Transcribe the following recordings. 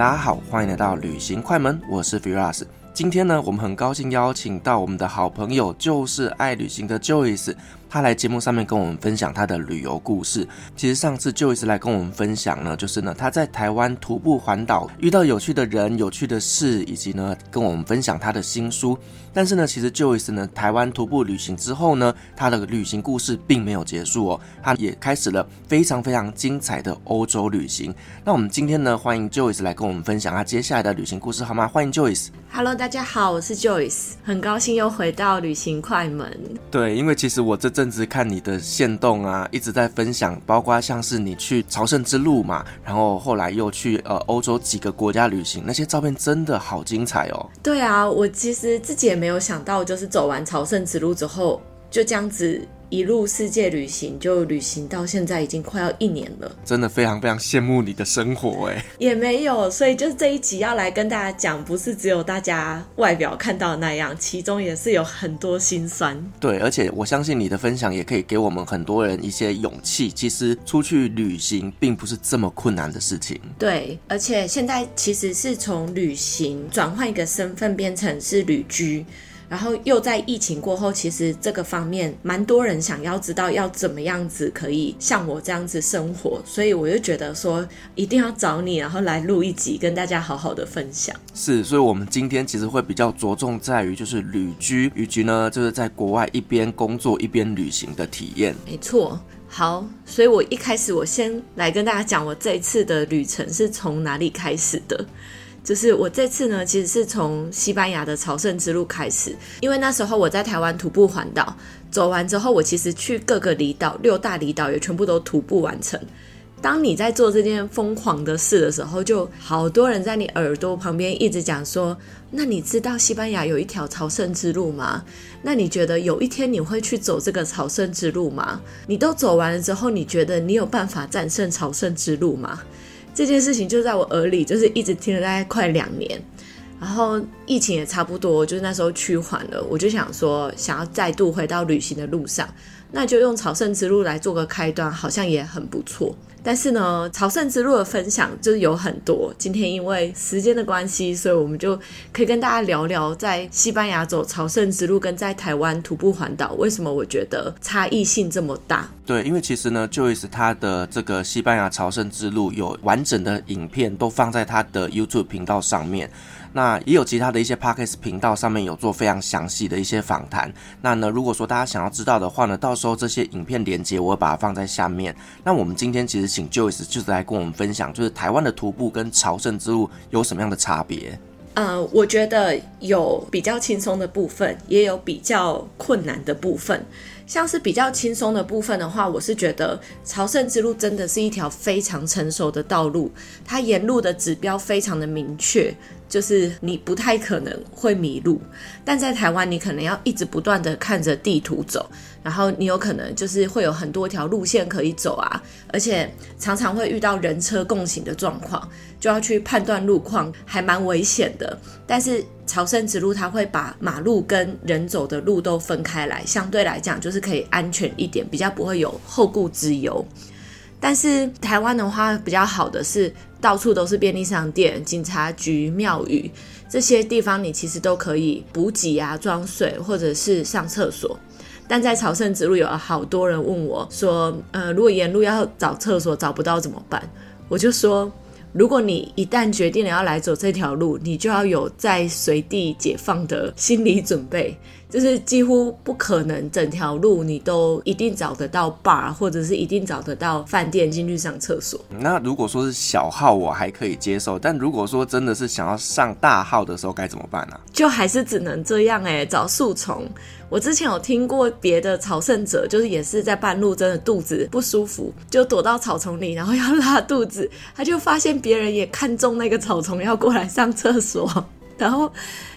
大家好，欢迎来到旅行快门，我是 Firas。今天呢，我们很高兴邀请到我们的好朋友，就是爱旅行的 Joyce。他来节目上面跟我们分享他的旅游故事。其实上次 Joyce 来跟我们分享呢，就是呢他在台湾徒步环岛遇到有趣的人、有趣的事，以及呢跟我们分享他的新书。但是呢，其实 Joyce 呢台湾徒步旅行之后呢，他的旅行故事并没有结束哦，他也开始了非常非常精彩的欧洲旅行。那我们今天呢，欢迎 Joyce 来跟我们分享他接下来的旅行故事，好吗？欢迎 Joyce。Hello，大家好，我是 Joyce，很高兴又回到旅行快门。对，因为其实我这。甚至看你的线动啊，一直在分享，包括像是你去朝圣之路嘛，然后后来又去呃欧洲几个国家旅行，那些照片真的好精彩哦。对啊，我其实自己也没有想到，就是走完朝圣之路之后，就这样子。一路世界旅行，就旅行到现在已经快要一年了，真的非常非常羡慕你的生活哎。也没有，所以就是这一集要来跟大家讲，不是只有大家外表看到的那样，其中也是有很多心酸。对，而且我相信你的分享也可以给我们很多人一些勇气。其实出去旅行并不是这么困难的事情。对，而且现在其实是从旅行转换一个身份，变成是旅居。然后又在疫情过后，其实这个方面蛮多人想要知道要怎么样子可以像我这样子生活，所以我就觉得说一定要找你，然后来录一集跟大家好好的分享。是，所以我们今天其实会比较着重在于就是旅居，旅居呢就是在国外一边工作一边旅行的体验。没错，好，所以我一开始我先来跟大家讲我这一次的旅程是从哪里开始的。就是我这次呢，其实是从西班牙的朝圣之路开始，因为那时候我在台湾徒步环岛，走完之后，我其实去各个离岛，六大离岛也全部都徒步完成。当你在做这件疯狂的事的时候，就好多人在你耳朵旁边一直讲说：“那你知道西班牙有一条朝圣之路吗？那你觉得有一天你会去走这个朝圣之路吗？你都走完了之后，你觉得你有办法战胜朝圣之路吗？”这件事情就在我耳里，就是一直听了大概快两年，然后疫情也差不多，就是那时候趋缓了，我就想说，想要再度回到旅行的路上，那就用朝圣之路来做个开端，好像也很不错。但是呢，朝圣之路的分享就是有很多。今天因为时间的关系，所以我们就可以跟大家聊聊在西班牙走朝圣之路跟在台湾徒步环岛，为什么我觉得差异性这么大？对，因为其实呢，Joyce 他的这个西班牙朝圣之路有完整的影片都放在他的 YouTube 频道上面。那也有其他的一些 Podcast 频道上面有做非常详细的一些访谈。那呢，如果说大家想要知道的话呢，到时候这些影片连接我会把它放在下面。那我们今天其实请 Joyce 就是来跟我们分享，就是台湾的徒步跟朝圣之路有什么样的差别？呃，我觉得有比较轻松的部分，也有比较困难的部分。像是比较轻松的部分的话，我是觉得朝圣之路真的是一条非常成熟的道路，它沿路的指标非常的明确。就是你不太可能会迷路，但在台湾你可能要一直不断的看着地图走，然后你有可能就是会有很多条路线可以走啊，而且常常会遇到人车共行的状况，就要去判断路况，还蛮危险的。但是朝圣之路它会把马路跟人走的路都分开来，相对来讲就是可以安全一点，比较不会有后顾之忧。但是台湾的话比较好的是，到处都是便利商店、警察局、庙宇这些地方，你其实都可以补给啊、装水或者是上厕所。但在朝圣之路，有好多人问我说：“呃，如果沿路要找厕所找不到怎么办？”我就说。如果你一旦决定了要来走这条路，你就要有在随地解放的心理准备，就是几乎不可能整条路你都一定找得到 bar，或者是一定找得到饭店进去上厕所。那如果说是小号，我还可以接受，但如果说真的是想要上大号的时候，该怎么办呢？就还是只能这样哎，找树丛。我之前有听过别的朝圣者，就是也是在半路真的肚子不舒服，就躲到草丛里，然后要拉肚子，他就发现别人也看中那个草丛要过来上厕所，然后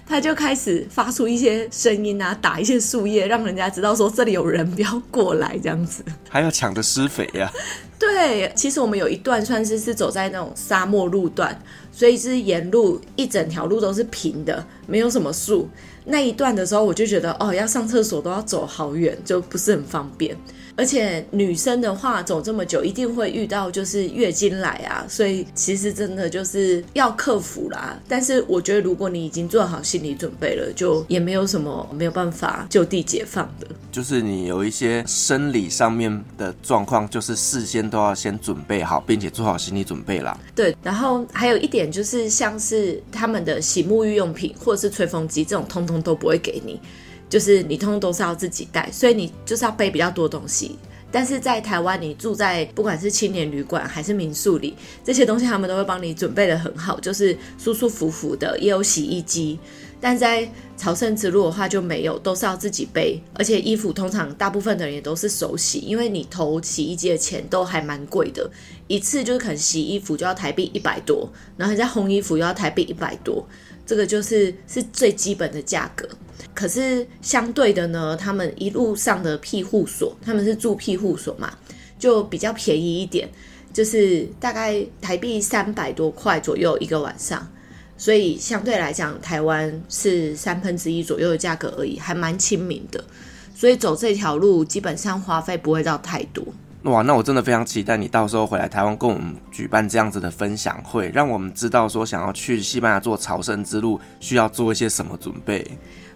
他就开始发出一些声音啊，打一些树叶，让人家知道说这里有人，不要过来这样子。还要抢着施肥呀？对，其实我们有一段算是是走在那种沙漠路段，所以是沿路一整条路都是平的，没有什么树。那一段的时候，我就觉得哦，要上厕所都要走好远，就不是很方便。而且女生的话走这么久，一定会遇到就是月经来啊，所以其实真的就是要克服啦。但是我觉得，如果你已经做好心理准备了，就也没有什么没有办法 就地解放的。就是你有一些生理上面的状况，就是事先都要先准备好，并且做好心理准备啦。对，然后还有一点就是，像是他们的洗沐浴用品或者是吹风机这种，通通都不会给你。就是你通通都是要自己带，所以你就是要背比较多东西。但是在台湾，你住在不管是青年旅馆还是民宿里，这些东西他们都会帮你准备得很好，就是舒舒服服的，也有洗衣机。但在朝圣之路的话就没有，都是要自己背，而且衣服通常大部分的人也都是手洗，因为你投洗衣机的钱都还蛮贵的，一次就是可能洗衣服就要台币一百多，然后你再烘衣服又要台币一百多，这个就是是最基本的价格。可是相对的呢，他们一路上的庇护所，他们是住庇护所嘛，就比较便宜一点，就是大概台币三百多块左右一个晚上，所以相对来讲，台湾是三分之一左右的价格而已，还蛮亲民的。所以走这条路基本上花费不会到太多。哇，那我真的非常期待你到时候回来台湾跟我们举办这样子的分享会，让我们知道说想要去西班牙做朝圣之路需要做一些什么准备。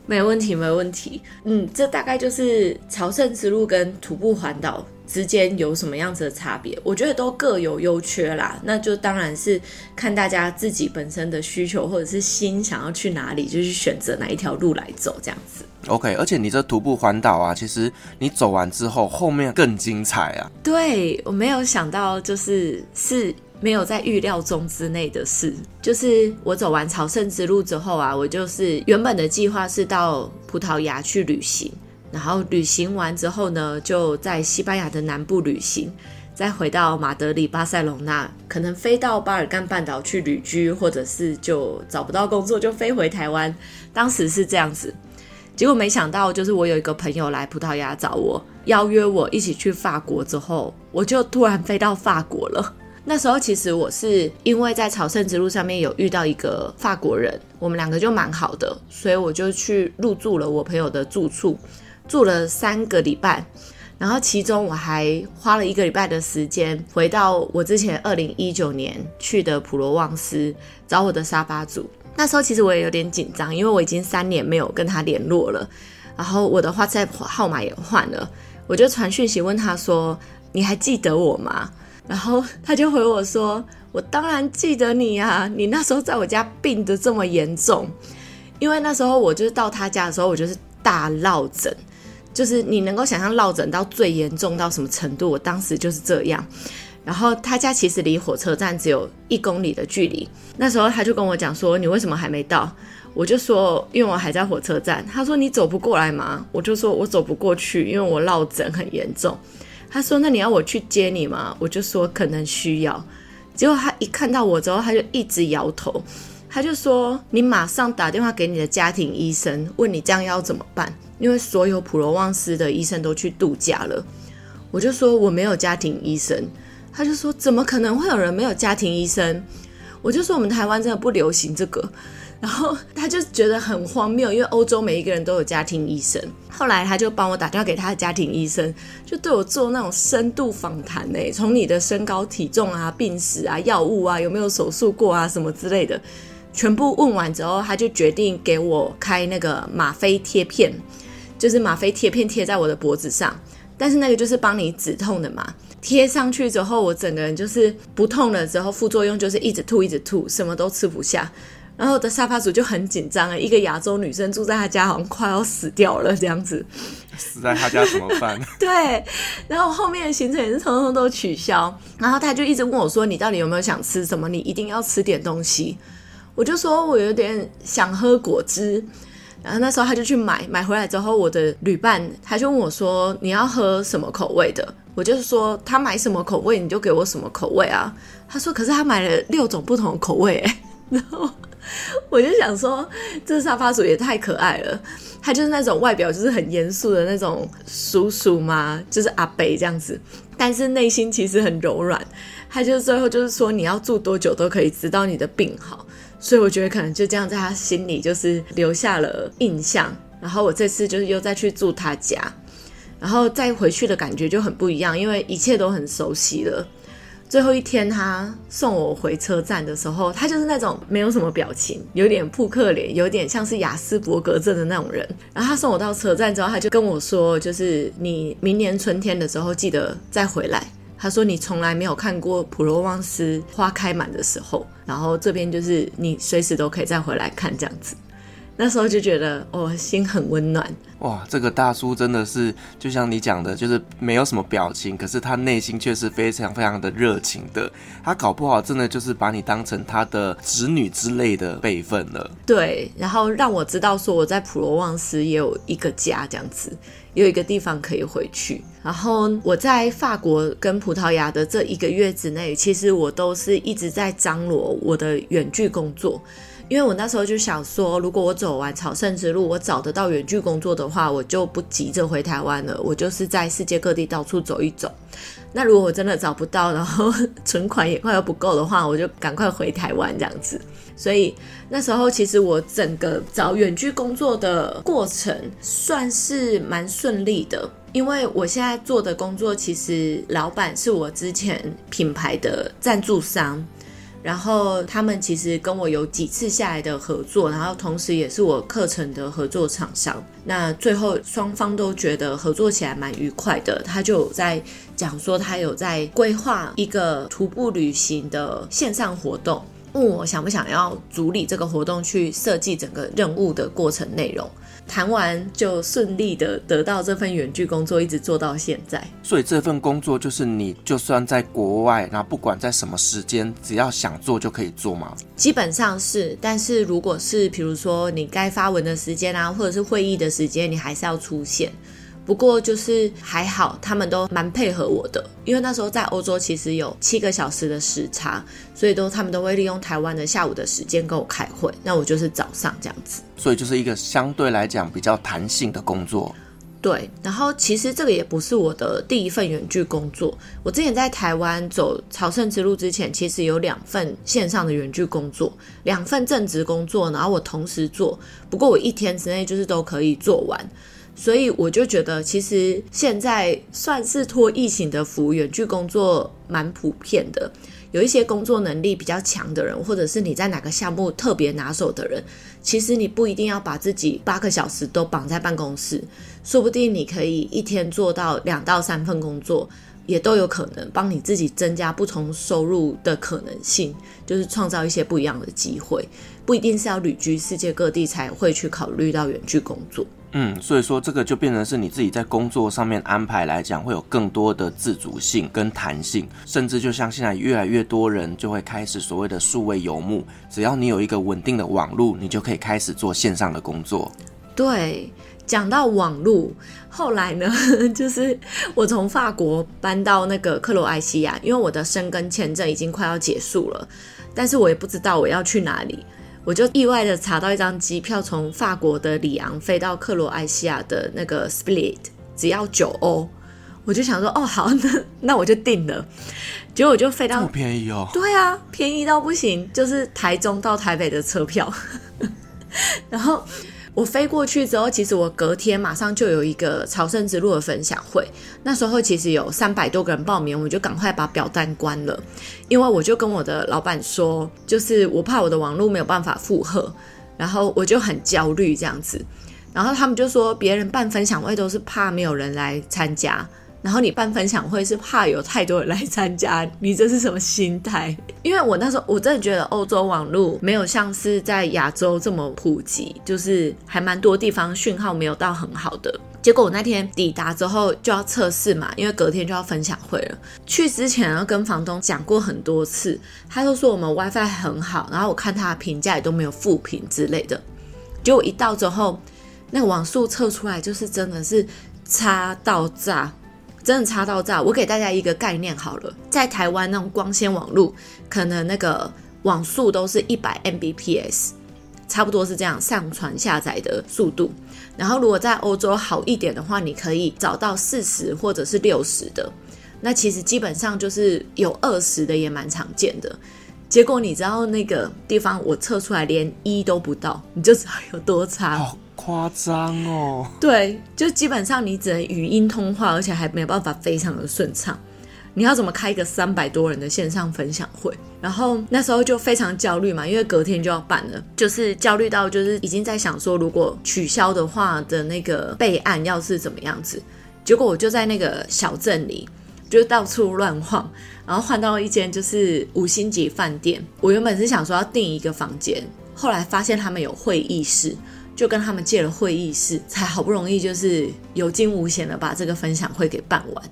没问题，没问题。嗯，这大概就是朝圣之路跟徒步环岛之间有什么样子的差别？我觉得都各有优缺啦。那就当然是看大家自己本身的需求，或者是心想要去哪里，就去选择哪一条路来走，这样子。OK，而且你这徒步环岛啊，其实你走完之后，后面更精彩啊。对，我没有想到，就是是。没有在预料中之内的事，就是我走完朝圣之路之后啊，我就是原本的计划是到葡萄牙去旅行，然后旅行完之后呢，就在西班牙的南部旅行，再回到马德里、巴塞隆纳，可能飞到巴尔干半岛去旅居，或者是就找不到工作就飞回台湾。当时是这样子，结果没想到，就是我有一个朋友来葡萄牙找我，邀约我一起去法国之后，我就突然飞到法国了。那时候其实我是因为在朝圣之路上面有遇到一个法国人，我们两个就蛮好的，所以我就去入住了我朋友的住处，住了三个礼拜，然后其中我还花了一个礼拜的时间回到我之前二零一九年去的普罗旺斯找我的沙发主。那时候其实我也有点紧张，因为我已经三年没有跟他联络了，然后我的花车号码也换了，我就传讯息问他说：“你还记得我吗？”然后他就回我说：“我当然记得你啊，你那时候在我家病得这么严重，因为那时候我就是到他家的时候，我就是大落枕，就是你能够想象落枕到最严重到什么程度，我当时就是这样。然后他家其实离火车站只有一公里的距离，那时候他就跟我讲说：你为什么还没到？我就说因为我还在火车站。他说你走不过来吗？我就说我走不过去，因为我落枕很严重。”他说：“那你要我去接你吗？”我就说：“可能需要。”结果他一看到我之后，他就一直摇头。他就说：“你马上打电话给你的家庭医生，问你这样要怎么办？因为所有普罗旺斯的医生都去度假了。”我就说：“我没有家庭医生。”他就说：“怎么可能会有人没有家庭医生？”我就说：“我们台湾真的不流行这个。”然后他就觉得很荒谬，因为欧洲每一个人都有家庭医生。后来他就帮我打电话给他的家庭医生，就对我做那种深度访谈呢，从你的身高体重啊、病史啊、药物啊、有没有手术过啊什么之类的，全部问完之后，他就决定给我开那个吗啡贴片，就是吗啡贴片贴在我的脖子上，但是那个就是帮你止痛的嘛。贴上去之后，我整个人就是不痛了，之后副作用就是一直吐，一直吐，什么都吃不下。然后我的沙发主就很紧张啊，一个亚洲女生住在他家，好像快要死掉了这样子。死在他家怎么办？对，然后后面的行程也是通通都取消。然后他就一直问我说：“你到底有没有想吃什么？你一定要吃点东西。”我就说：“我有点想喝果汁。”然后那时候他就去买，买回来之后，我的旅伴他就问我说：“你要喝什么口味的？”我就是说：“他买什么口味，你就给我什么口味啊。”他说：“可是他买了六种不同的口味。”哎，然后。我就想说，这沙发鼠也太可爱了。他就是那种外表就是很严肃的那种叔叔嘛，就是阿伯这样子，但是内心其实很柔软。他就最后就是说，你要住多久都可以，直到你的病好。所以我觉得可能就这样在他心里就是留下了印象。然后我这次就是又再去住他家，然后再回去的感觉就很不一样，因为一切都很熟悉了。最后一天，他送我回车站的时候，他就是那种没有什么表情，有点扑克脸，有点像是雅斯伯格症的那种人。然后他送我到车站之后，他就跟我说：“就是你明年春天的时候记得再回来。”他说：“你从来没有看过普罗旺斯花开满的时候，然后这边就是你随时都可以再回来看这样子。”那时候就觉得哦，心很温暖。哇，这个大叔真的是就像你讲的，就是没有什么表情，可是他内心却是非常非常的热情的。他搞不好真的就是把你当成他的子女之类的辈分了。对，然后让我知道说我在普罗旺斯也有一个家，这样子有一个地方可以回去。然后我在法国跟葡萄牙的这一个月之内，其实我都是一直在张罗我的远距工作。因为我那时候就想说，如果我走完朝圣之路，我找得到远距工作的话，我就不急着回台湾了，我就是在世界各地到处走一走。那如果我真的找不到，然后存款也快要不够的话，我就赶快回台湾这样子。所以那时候其实我整个找远距工作的过程算是蛮顺利的，因为我现在做的工作其实老板是我之前品牌的赞助商。然后他们其实跟我有几次下来的合作，然后同时也是我课程的合作厂商。那最后双方都觉得合作起来蛮愉快的。他就在讲说，他有在规划一个徒步旅行的线上活动，问我想不想要主理这个活动，去设计整个任务的过程内容。谈完就顺利的得到这份远距工作，一直做到现在。所以这份工作就是你就算在国外，然后不管在什么时间，只要想做就可以做吗？基本上是，但是如果是比如说你该发文的时间啊，或者是会议的时间，你还是要出现。不过就是还好，他们都蛮配合我的，因为那时候在欧洲其实有七个小时的时差，所以都他们都会利用台湾的下午的时间跟我开会，那我就是早上这样子，所以就是一个相对来讲比较弹性的工作。对，然后其实这个也不是我的第一份远距工作，我之前在台湾走朝圣之路之前，其实有两份线上的远距工作，两份正职工作，然后我同时做，不过我一天之内就是都可以做完。所以我就觉得，其实现在算是托疫情的福，远距工作蛮普遍的。有一些工作能力比较强的人，或者是你在哪个项目特别拿手的人，其实你不一定要把自己八个小时都绑在办公室，说不定你可以一天做到两到三份工作，也都有可能帮你自己增加不同收入的可能性，就是创造一些不一样的机会。不一定是要旅居世界各地才会去考虑到远距工作。嗯，所以说这个就变成是你自己在工作上面安排来讲，会有更多的自主性跟弹性，甚至就像现在越来越多人就会开始所谓的数位游牧，只要你有一个稳定的网路，你就可以开始做线上的工作。对，讲到网路，后来呢，就是我从法国搬到那个克罗埃西亚，因为我的申根签证已经快要结束了，但是我也不知道我要去哪里。我就意外的查到一张机票，从法国的里昂飞到克罗埃西亚的那个 Split，只要九欧。我就想说，哦，好，那那我就定了。结果我就飞到，不便宜哦？对啊，便宜到不行，就是台中到台北的车票。然后我飞过去之后，其实我隔天马上就有一个朝圣之路的分享会。那时候其实有三百多个人报名，我就赶快把表单关了，因为我就跟我的老板说，就是我怕我的网络没有办法负荷，然后我就很焦虑这样子。然后他们就说，别人办分享会都是怕没有人来参加，然后你办分享会是怕有太多人来参加，你这是什么心态？因为我那时候我真的觉得欧洲网络没有像是在亚洲这么普及，就是还蛮多地方讯号没有到很好的。结果我那天抵达之后就要测试嘛，因为隔天就要分享会了。去之前要跟房东讲过很多次，他都说我们 WiFi 很好，然后我看他的评价也都没有负评之类的。结果一到之后。那个网速测出来就是真的是差到炸，真的差到炸。我给大家一个概念好了，在台湾那种光纤网络，可能那个网速都是一百 Mbps，差不多是这样上传下载的速度。然后如果在欧洲好一点的话，你可以找到四十或者是六十的。那其实基本上就是有二十的也蛮常见的。结果你知道那个地方我测出来连一都不到，你就知道有多差。夸张哦，对，就基本上你只能语音通话，而且还没有办法非常的顺畅。你要怎么开一个三百多人的线上分享会？然后那时候就非常焦虑嘛，因为隔天就要办了，就是焦虑到就是已经在想说，如果取消的话的那个备案要是怎么样子。结果我就在那个小镇里就到处乱晃，然后换到一间就是五星级饭店。我原本是想说要订一个房间，后来发现他们有会议室。就跟他们借了会议室，才好不容易就是有惊无险的把这个分享会给办完。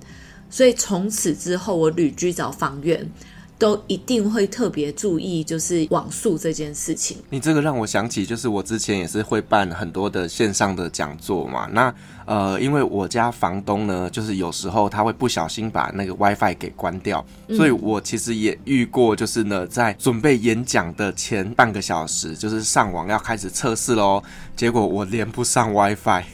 所以从此之后，我旅居找房源都一定会特别注意，就是网速这件事情。你这个让我想起，就是我之前也是会办很多的线上的讲座嘛。那呃，因为我家房东呢，就是有时候他会不小心把那个 WiFi 给关掉，所以我其实也遇过，就是呢，在准备演讲的前半个小时，就是上网要开始测试喽，结果我连不上 WiFi。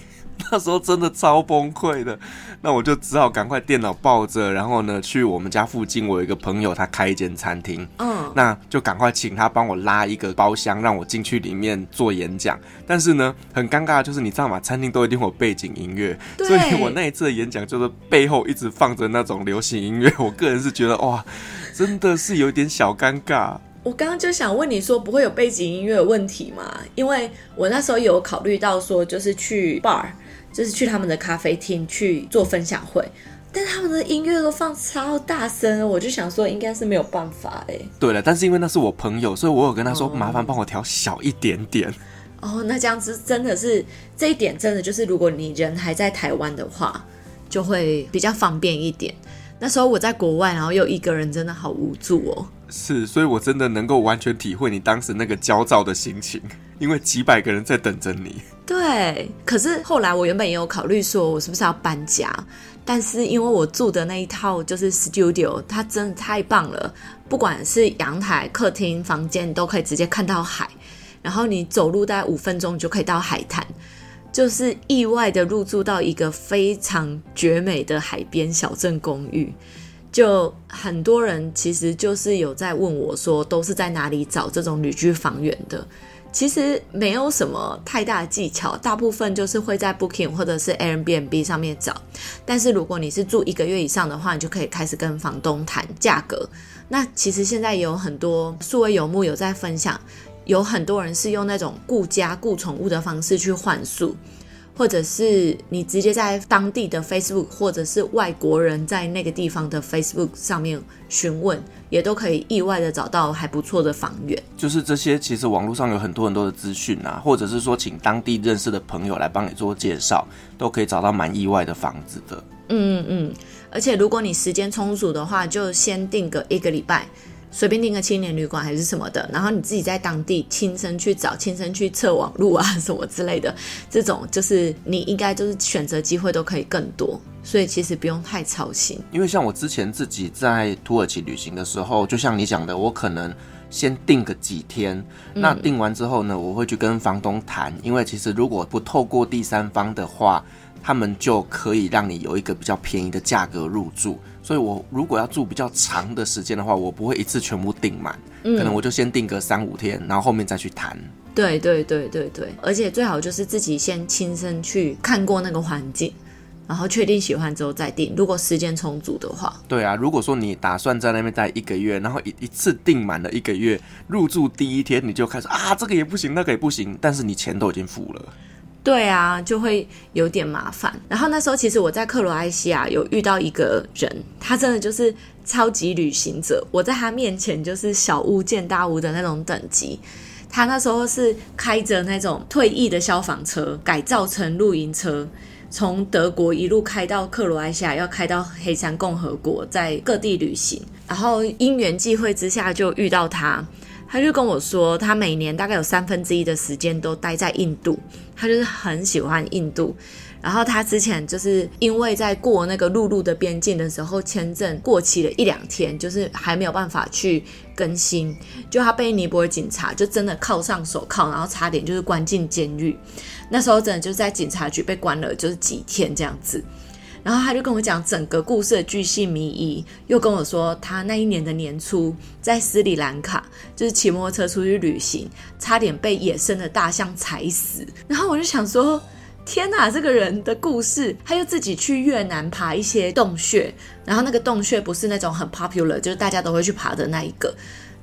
那时候真的超崩溃的，那我就只好赶快电脑抱着，然后呢，去我们家附近，我有一个朋友，他开一间餐厅，嗯，那就赶快请他帮我拉一个包厢，让我进去里面做演讲。但是呢，很尴尬的就是，你知道吗？餐厅都一定会有背景音乐，所以我那一次的演讲就是背后一直放着那种流行音乐。我个人是觉得哇，真的是有点小尴尬。我刚刚就想问你说，不会有背景音乐的问题吗？因为我那时候有考虑到说，就是去 bar。就是去他们的咖啡厅去做分享会，但他们的音乐都放超大声，我就想说应该是没有办法哎。对了，但是因为那是我朋友，所以我有跟他说，麻烦帮我调小一点点。哦，哦，那这样子真的是这一点真的就是，如果你人还在台湾的话，就会比较方便一点。那时候我在国外，然后又一个人，真的好无助哦。是，所以我真的能够完全体会你当时那个焦躁的心情，因为几百个人在等着你。对，可是后来我原本也有考虑说，我是不是要搬家？但是因为我住的那一套就是 studio，它真的太棒了，不管是阳台、客厅、房间，你都可以直接看到海，然后你走路大概五分钟你就可以到海滩，就是意外的入住到一个非常绝美的海边小镇公寓。就很多人其实就是有在问我说，都是在哪里找这种旅居房源的？其实没有什么太大技巧，大部分就是会在 Booking 或者是 Airbnb 上面找。但是如果你是住一个月以上的话，你就可以开始跟房东谈价格。那其实现在也有很多数位游牧有在分享，有很多人是用那种顾家顾宠物的方式去换宿。或者是你直接在当地的 Facebook，或者是外国人在那个地方的 Facebook 上面询问，也都可以意外的找到还不错的房源。就是这些，其实网络上有很多很多的资讯啊，或者是说请当地认识的朋友来帮你做介绍，都可以找到蛮意外的房子的。嗯嗯嗯，而且如果你时间充足的话，就先定个一个礼拜。随便订个青年旅馆还是什么的，然后你自己在当地亲身去找、亲身去测网路啊什么之类的，这种就是你应该就是选择机会都可以更多，所以其实不用太操心。因为像我之前自己在土耳其旅行的时候，就像你讲的，我可能先订个几天，那订完之后呢，我会去跟房东谈，因为其实如果不透过第三方的话。他们就可以让你有一个比较便宜的价格入住。所以我如果要住比较长的时间的话，我不会一次全部订满，嗯，可能我就先订个三五天，然后后面再去谈。对对对对对，而且最好就是自己先亲身去看过那个环境。然后确定喜欢之后再订，如果时间充足的话。对啊，如果说你打算在那边待一个月，然后一一次订满了一个月，入住第一天你就开始啊，这个也不行，那个也不行，但是你钱都已经付了。对啊，就会有点麻烦。然后那时候其实我在克罗埃西亚有遇到一个人，他真的就是超级旅行者，我在他面前就是小巫见大巫的那种等级。他那时候是开着那种退役的消防车，改造成露营车。从德国一路开到克罗埃西亚，要开到黑山共和国，在各地旅行。然后因缘际会之下就遇到他，他就跟我说，他每年大概有三分之一的时间都待在印度，他就是很喜欢印度。然后他之前就是因为在过那个陆路的边境的时候，签证过期了一两天，就是还没有办法去更新，就他被尼泊尔警察就真的铐上手铐，然后差点就是关进监狱。那时候真的就在警察局被关了，就是几天这样子。然后他就跟我讲整个故事的巨细靡遗，又跟我说他那一年的年初在斯里兰卡，就是骑摩托车出去旅行，差点被野生的大象踩死。然后我就想说。天哪，这个人的故事，他又自己去越南爬一些洞穴，然后那个洞穴不是那种很 popular，就是大家都会去爬的那一个，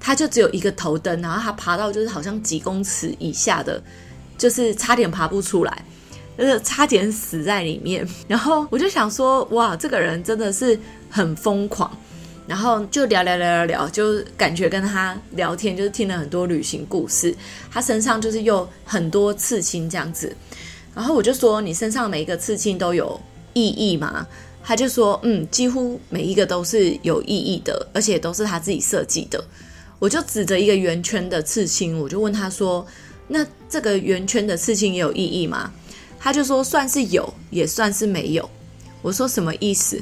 他就只有一个头灯，然后他爬到就是好像几公尺以下的，就是差点爬不出来，就是差点死在里面。然后我就想说，哇，这个人真的是很疯狂，然后就聊聊聊聊聊，就感觉跟他聊天，就是听了很多旅行故事，他身上就是有很多刺青这样子。然后我就说：“你身上每一个刺青都有意义吗？”他就说：“嗯，几乎每一个都是有意义的，而且都是他自己设计的。”我就指着一个圆圈的刺青，我就问他说：“那这个圆圈的刺青也有意义吗？”他就说：“算是有，也算是没有。”我说：“什么意思？”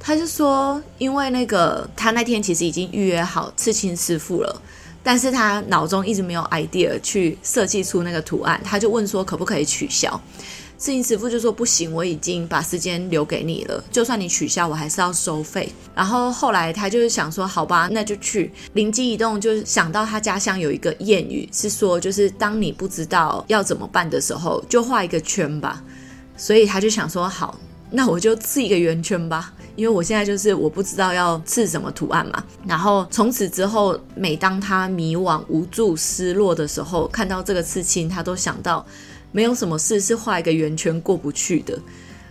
他就说：“因为那个他那天其实已经预约好刺青师傅了。”但是他脑中一直没有 idea 去设计出那个图案，他就问说可不可以取消？刺青师傅就说不行，我已经把时间留给你了，就算你取消，我还是要收费。然后后来他就是想说，好吧，那就去。灵机一动，就是想到他家乡有一个谚语，是说就是当你不知道要怎么办的时候，就画一个圈吧。所以他就想说，好，那我就刺一个圆圈吧。因为我现在就是我不知道要刺什么图案嘛，然后从此之后，每当他迷惘、无助、失落的时候，看到这个刺青，他都想到没有什么事是画一个圆圈过不去的。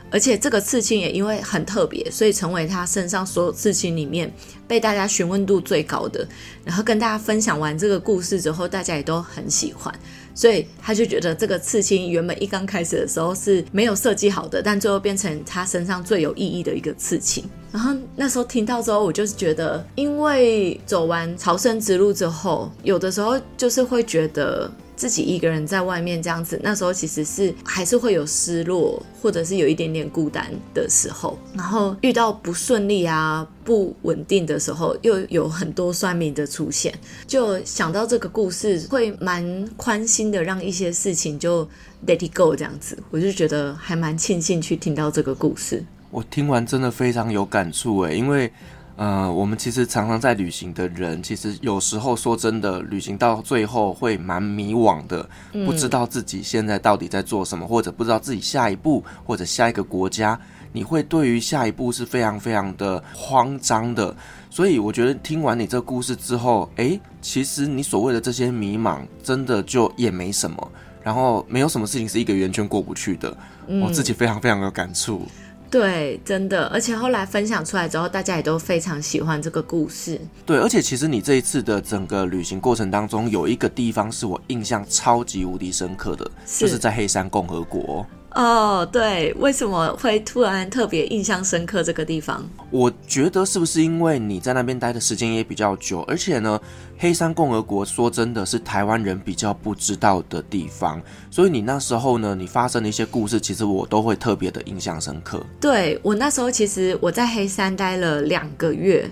而且这个刺青也因为很特别，所以成为他身上所有刺青里面被大家询问度最高的。然后跟大家分享完这个故事之后，大家也都很喜欢。所以他就觉得这个刺青原本一刚开始的时候是没有设计好的，但最后变成他身上最有意义的一个刺青。然后那时候听到之后，我就是觉得，因为走完朝圣之路之后，有的时候就是会觉得。自己一个人在外面这样子，那时候其实是还是会有失落，或者是有一点点孤单的时候。然后遇到不顺利啊、不稳定的时候，又有很多酸民的出现，就想到这个故事，会蛮宽心的，让一些事情就 let it go 这样子。我就觉得还蛮庆幸去听到这个故事。我听完真的非常有感触诶，因为。呃，我们其实常常在旅行的人，其实有时候说真的，旅行到最后会蛮迷惘的，不知道自己现在到底在做什么，或者不知道自己下一步或者下一个国家，你会对于下一步是非常非常的慌张的。所以我觉得听完你这个故事之后，诶，其实你所谓的这些迷茫，真的就也没什么，然后没有什么事情是一个圆圈过不去的。我自己非常非常有感触。对，真的，而且后来分享出来之后，大家也都非常喜欢这个故事。对，而且其实你这一次的整个旅行过程当中，有一个地方是我印象超级无敌深刻的，是就是在黑山共和国。哦，对，为什么会突然特别印象深刻这个地方？我觉得是不是因为你在那边待的时间也比较久，而且呢，黑山共和国说真的是台湾人比较不知道的地方，所以你那时候呢，你发生的一些故事，其实我都会特别的印象深刻。对，我那时候其实我在黑山待了两个月，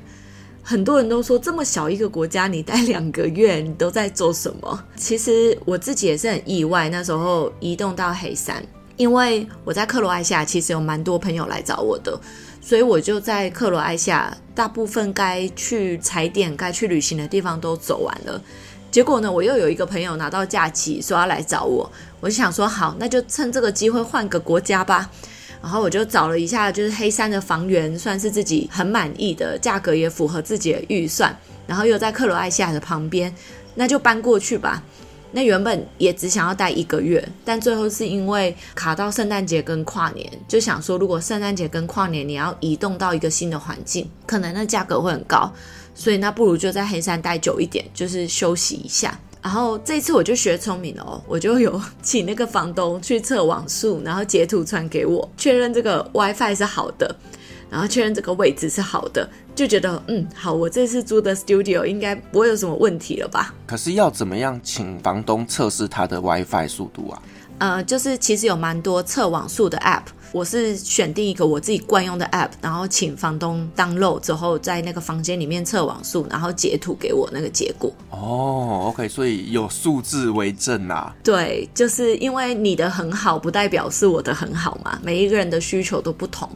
很多人都说这么小一个国家，你待两个月，你都在做什么？其实我自己也是很意外，那时候移动到黑山。因为我在克罗埃西亚其实有蛮多朋友来找我的，所以我就在克罗埃西亚大部分该去踩点、该去旅行的地方都走完了。结果呢，我又有一个朋友拿到假期说要来找我，我就想说好，那就趁这个机会换个国家吧。然后我就找了一下，就是黑山的房源算是自己很满意的，价格也符合自己的预算，然后又在克罗埃西亚的旁边，那就搬过去吧。那原本也只想要待一个月，但最后是因为卡到圣诞节跟跨年，就想说如果圣诞节跟跨年你要移动到一个新的环境，可能那价格会很高，所以那不如就在黑山待久一点，就是休息一下。然后这次我就学聪明了哦，我就有 请那个房东去测网速，然后截图传给我，确认这个 WiFi 是好的。然后确认这个位置是好的，就觉得嗯好，我这次租的 studio 应该不会有什么问题了吧？可是要怎么样请房东测试他的 WiFi 速度啊？呃，就是其实有蛮多测网速的 app。我是选定一个我自己惯用的 app，然后请房东 download 之后，在那个房间里面测网速，然后截图给我那个结果。哦，OK，所以有数字为证啊。对，就是因为你的很好，不代表是我的很好嘛。每一个人的需求都不同。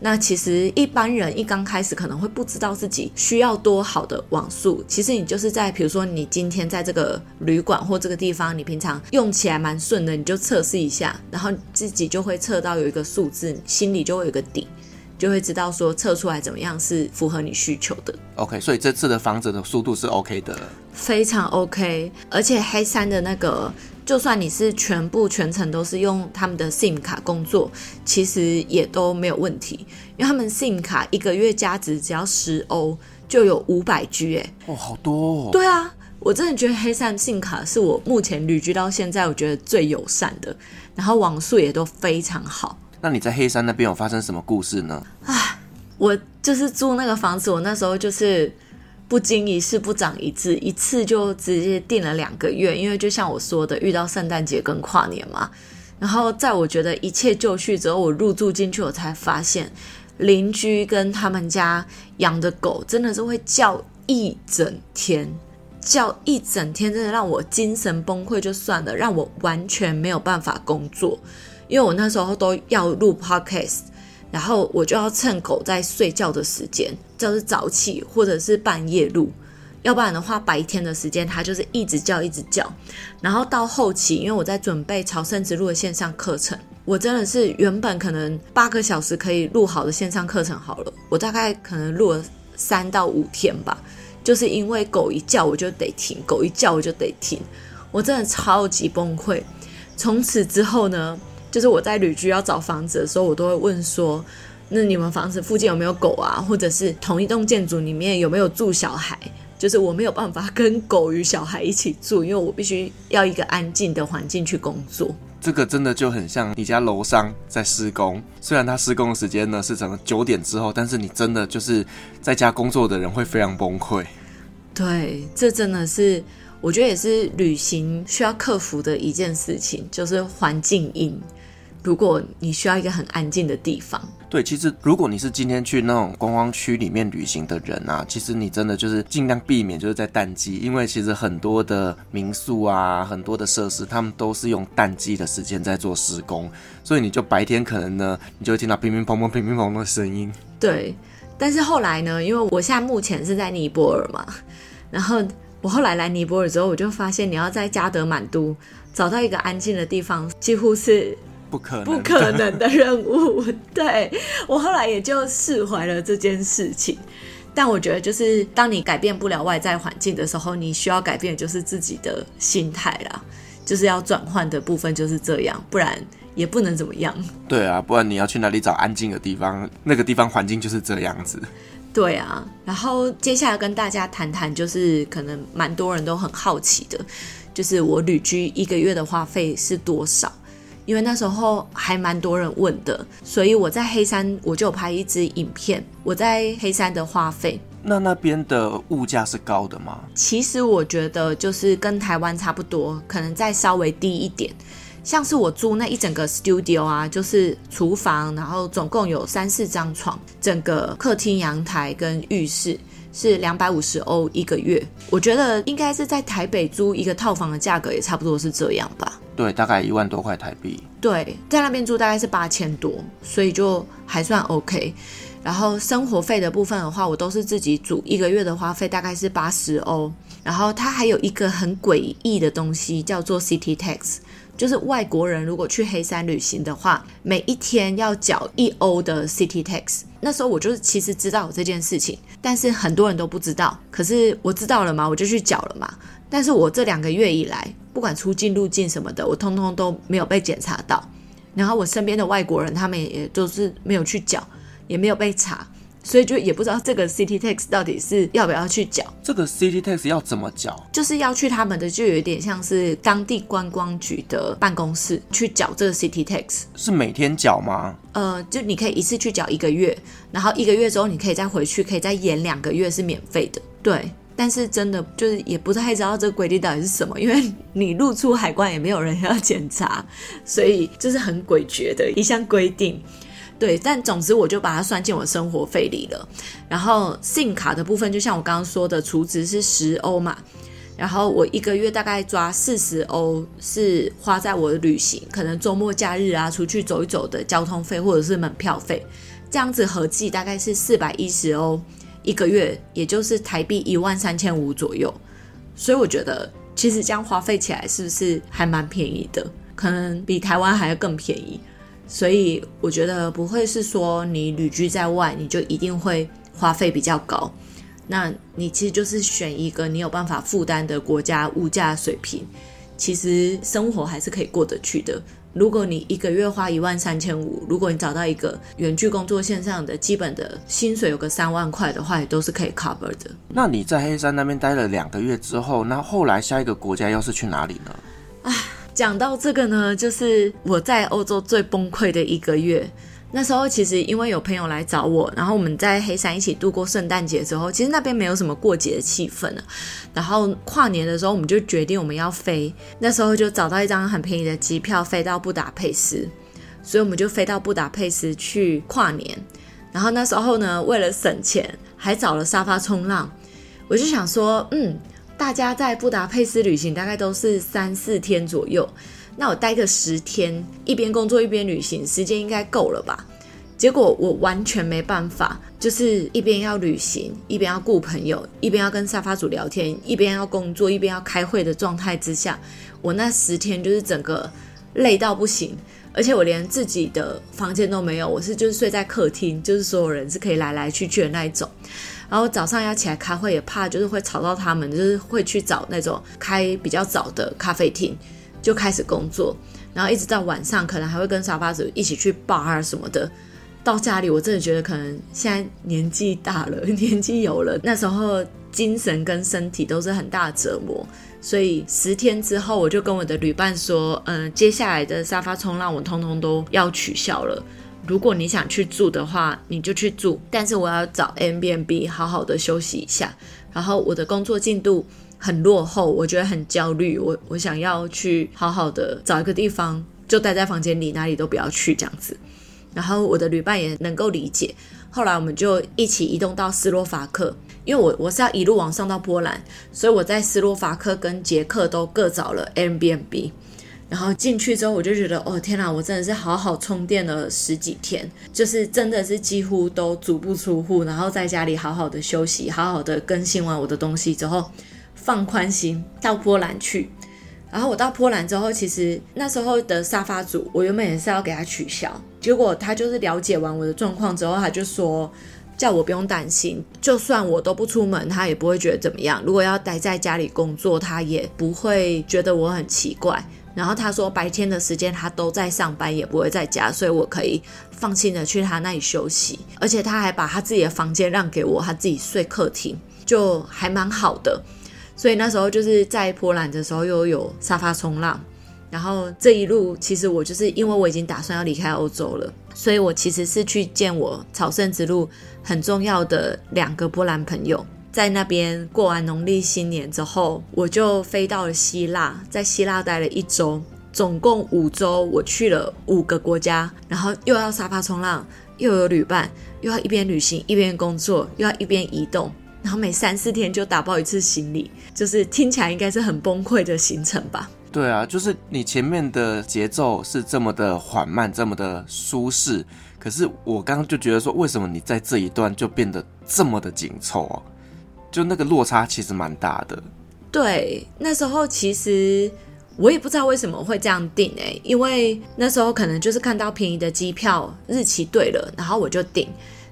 那其实一般人一刚开始可能会不知道自己需要多好的网速。其实你就是在，比如说你今天在这个旅馆或这个地方，你平常用起来蛮顺的，你就测试一下，然后自己就会测到有一个数字，心里就会有个底，就会知道说测出来怎么样是符合你需求的。OK，所以这次的房子的速度是 OK 的，非常 OK。而且黑山的那个，就算你是全部全程都是用他们的 SIM 卡工作，其实也都没有问题，因为他们 SIM 卡一个月加值只要十欧就有五百 G 哎，哦，好多哦。对啊，我真的觉得黑山 SIM 卡是我目前旅居到现在我觉得最友善的。然后网速也都非常好。那你在黑山那边有发生什么故事呢？唉，我就是住那个房子，我那时候就是不经一事不长一智，一次就直接订了两个月，因为就像我说的，遇到圣诞节跟跨年嘛。然后在我觉得一切就绪之后，我入住进去，我才发现邻居跟他们家养的狗真的是会叫一整天。叫一整天，真的让我精神崩溃就算了，让我完全没有办法工作，因为我那时候都要录 podcast，然后我就要趁狗在睡觉的时间，就是早起或者是半夜录，要不然的话白天的时间它就是一直叫一直叫，然后到后期，因为我在准备朝圣之路的线上课程，我真的是原本可能八个小时可以录好的线上课程好了，我大概可能录了三到五天吧。就是因为狗一叫我就得停，狗一叫我就得停，我真的超级崩溃。从此之后呢，就是我在旅居要找房子的时候，我都会问说：那你们房子附近有没有狗啊？或者是同一栋建筑里面有没有住小孩？就是我没有办法跟狗与小孩一起住，因为我必须要一个安静的环境去工作。这个真的就很像你家楼上在施工，虽然它施工的时间呢是整个九点之后，但是你真的就是在家工作的人会非常崩溃。对，这真的是我觉得也是旅行需要克服的一件事情，就是环境音。如果你需要一个很安静的地方，对，其实如果你是今天去那种观光区里面旅行的人啊，其实你真的就是尽量避免就是在淡季，因为其实很多的民宿啊，很多的设施，他们都是用淡季的时间在做施工，所以你就白天可能呢，你就会听到乒乒乓乓、乒乒乓乓的声音。对，但是后来呢，因为我现在目前是在尼泊尔嘛。然后我后来来尼泊尔之后，我就发现你要在加德满都找到一个安静的地方，几乎是不可能不可能的任务。对，我后来也就释怀了这件事情。但我觉得，就是当你改变不了外在环境的时候，你需要改变的就是自己的心态啦。就是要转换的部分就是这样，不然也不能怎么样。对啊，不然你要去哪里找安静的地方？那个地方环境就是这样子。对啊，然后接下来跟大家谈谈，就是可能蛮多人都很好奇的，就是我旅居一个月的花费是多少？因为那时候还蛮多人问的，所以我在黑山我就拍一支影片，我在黑山的花费。那那边的物价是高的吗？其实我觉得就是跟台湾差不多，可能再稍微低一点。像是我租那一整个 studio 啊，就是厨房，然后总共有三四张床，整个客厅、阳台跟浴室是两百五十欧一个月。我觉得应该是在台北租一个套房的价格也差不多是这样吧。对，大概一万多块台币。对，在那边住大概是八千多，所以就还算 OK。然后生活费的部分的话，我都是自己煮，一个月的花费大概是八十欧。然后它还有一个很诡异的东西，叫做 City Tax，就是外国人如果去黑山旅行的话，每一天要缴一欧的 City Tax。那时候我就是其实知道有这件事情，但是很多人都不知道。可是我知道了嘛，我就去缴了嘛。但是我这两个月以来，不管出境入境什么的，我通通都没有被检查到。然后我身边的外国人，他们也都是没有去缴。也没有被查，所以就也不知道这个 City Tax 到底是要不要去缴。这个 City Tax 要怎么缴？就是要去他们的，就有点像是当地观光局的办公室去缴这个 City Tax。是每天缴吗？呃，就你可以一次去缴一个月，然后一个月之后你可以再回去，可以再延两个月是免费的。对，但是真的就是也不太知道这个规定到底是什么，因为你入出海关也没有人要检查，所以这是很诡谲的一项规定。对，但总之我就把它算进我生活费里了。然后信卡的部分，就像我刚刚说的，储值是十欧嘛。然后我一个月大概抓四十欧是花在我的旅行，可能周末假日啊，出去走一走的交通费或者是门票费，这样子合计大概是四百一十欧一个月，也就是台币一万三千五左右。所以我觉得其实这样花费起来是不是还蛮便宜的？可能比台湾还要更便宜。所以我觉得不会是说你旅居在外，你就一定会花费比较高。那你其实就是选一个你有办法负担的国家物价水平，其实生活还是可以过得去的。如果你一个月花一万三千五，如果你找到一个远距工作线上的基本的薪水有个三万块的话，也都是可以 cover 的。那你在黑山那边待了两个月之后，那后来下一个国家又是去哪里呢？唉。讲到这个呢，就是我在欧洲最崩溃的一个月。那时候其实因为有朋友来找我，然后我们在黑山一起度过圣诞节之后，其实那边没有什么过节的气氛了。然后跨年的时候，我们就决定我们要飞。那时候就找到一张很便宜的机票，飞到布达佩斯。所以我们就飞到布达佩斯去跨年。然后那时候呢，为了省钱，还找了沙发冲浪。我就想说，嗯。大家在布达佩斯旅行大概都是三四天左右，那我待个十天，一边工作一边旅行，时间应该够了吧？结果我完全没办法，就是一边要旅行，一边要顾朋友，一边要跟沙发主聊天，一边要工作，一边要开会的状态之下，我那十天就是整个累到不行，而且我连自己的房间都没有，我是就是睡在客厅，就是所有人是可以来来去去的那一种。然后早上要起来开会，也怕就是会吵到他们，就是会去找那种开比较早的咖啡厅，就开始工作。然后一直到晚上，可能还会跟沙发主一起去 bar 什么的。到家里，我真的觉得可能现在年纪大了，年纪有了，那时候精神跟身体都是很大的折磨。所以十天之后，我就跟我的旅伴说，嗯，接下来的沙发冲浪我通通都要取消了。如果你想去住的话，你就去住。但是我要找 a b n b 好好的休息一下。然后我的工作进度很落后，我觉得很焦虑。我我想要去好好的找一个地方，就待在房间里，哪里都不要去这样子。然后我的旅伴也能够理解。后来我们就一起移动到斯洛伐克，因为我我是要一路往上到波兰，所以我在斯洛伐克跟捷克都各找了 Airbnb。然后进去之后，我就觉得，哦天哪，我真的是好好充电了十几天，就是真的是几乎都足不出户，然后在家里好好的休息，好好的更新完我的东西之后，放宽心到波兰去。然后我到波兰之后，其实那时候的沙发主，我原本也是要给他取消，结果他就是了解完我的状况之后，他就说叫我不用担心，就算我都不出门，他也不会觉得怎么样。如果要待在家里工作，他也不会觉得我很奇怪。然后他说，白天的时间他都在上班，也不会在家，所以我可以放心的去他那里休息。而且他还把他自己的房间让给我，他自己睡客厅，就还蛮好的。所以那时候就是在波兰的时候又有沙发冲浪。然后这一路其实我就是因为我已经打算要离开欧洲了，所以我其实是去见我朝圣之路很重要的两个波兰朋友。在那边过完农历新年之后，我就飞到了希腊，在希腊待了一周，总共五周，我去了五个国家，然后又要沙发冲浪，又有旅伴，又要一边旅行一边工作，又要一边移动，然后每三四天就打包一次行李，就是听起来应该是很崩溃的行程吧？对啊，就是你前面的节奏是这么的缓慢，这么的舒适，可是我刚刚就觉得说，为什么你在这一段就变得这么的紧凑哦？就那个落差其实蛮大的。对，那时候其实我也不知道为什么会这样定诶，因为那时候可能就是看到便宜的机票日期对了，然后我就订。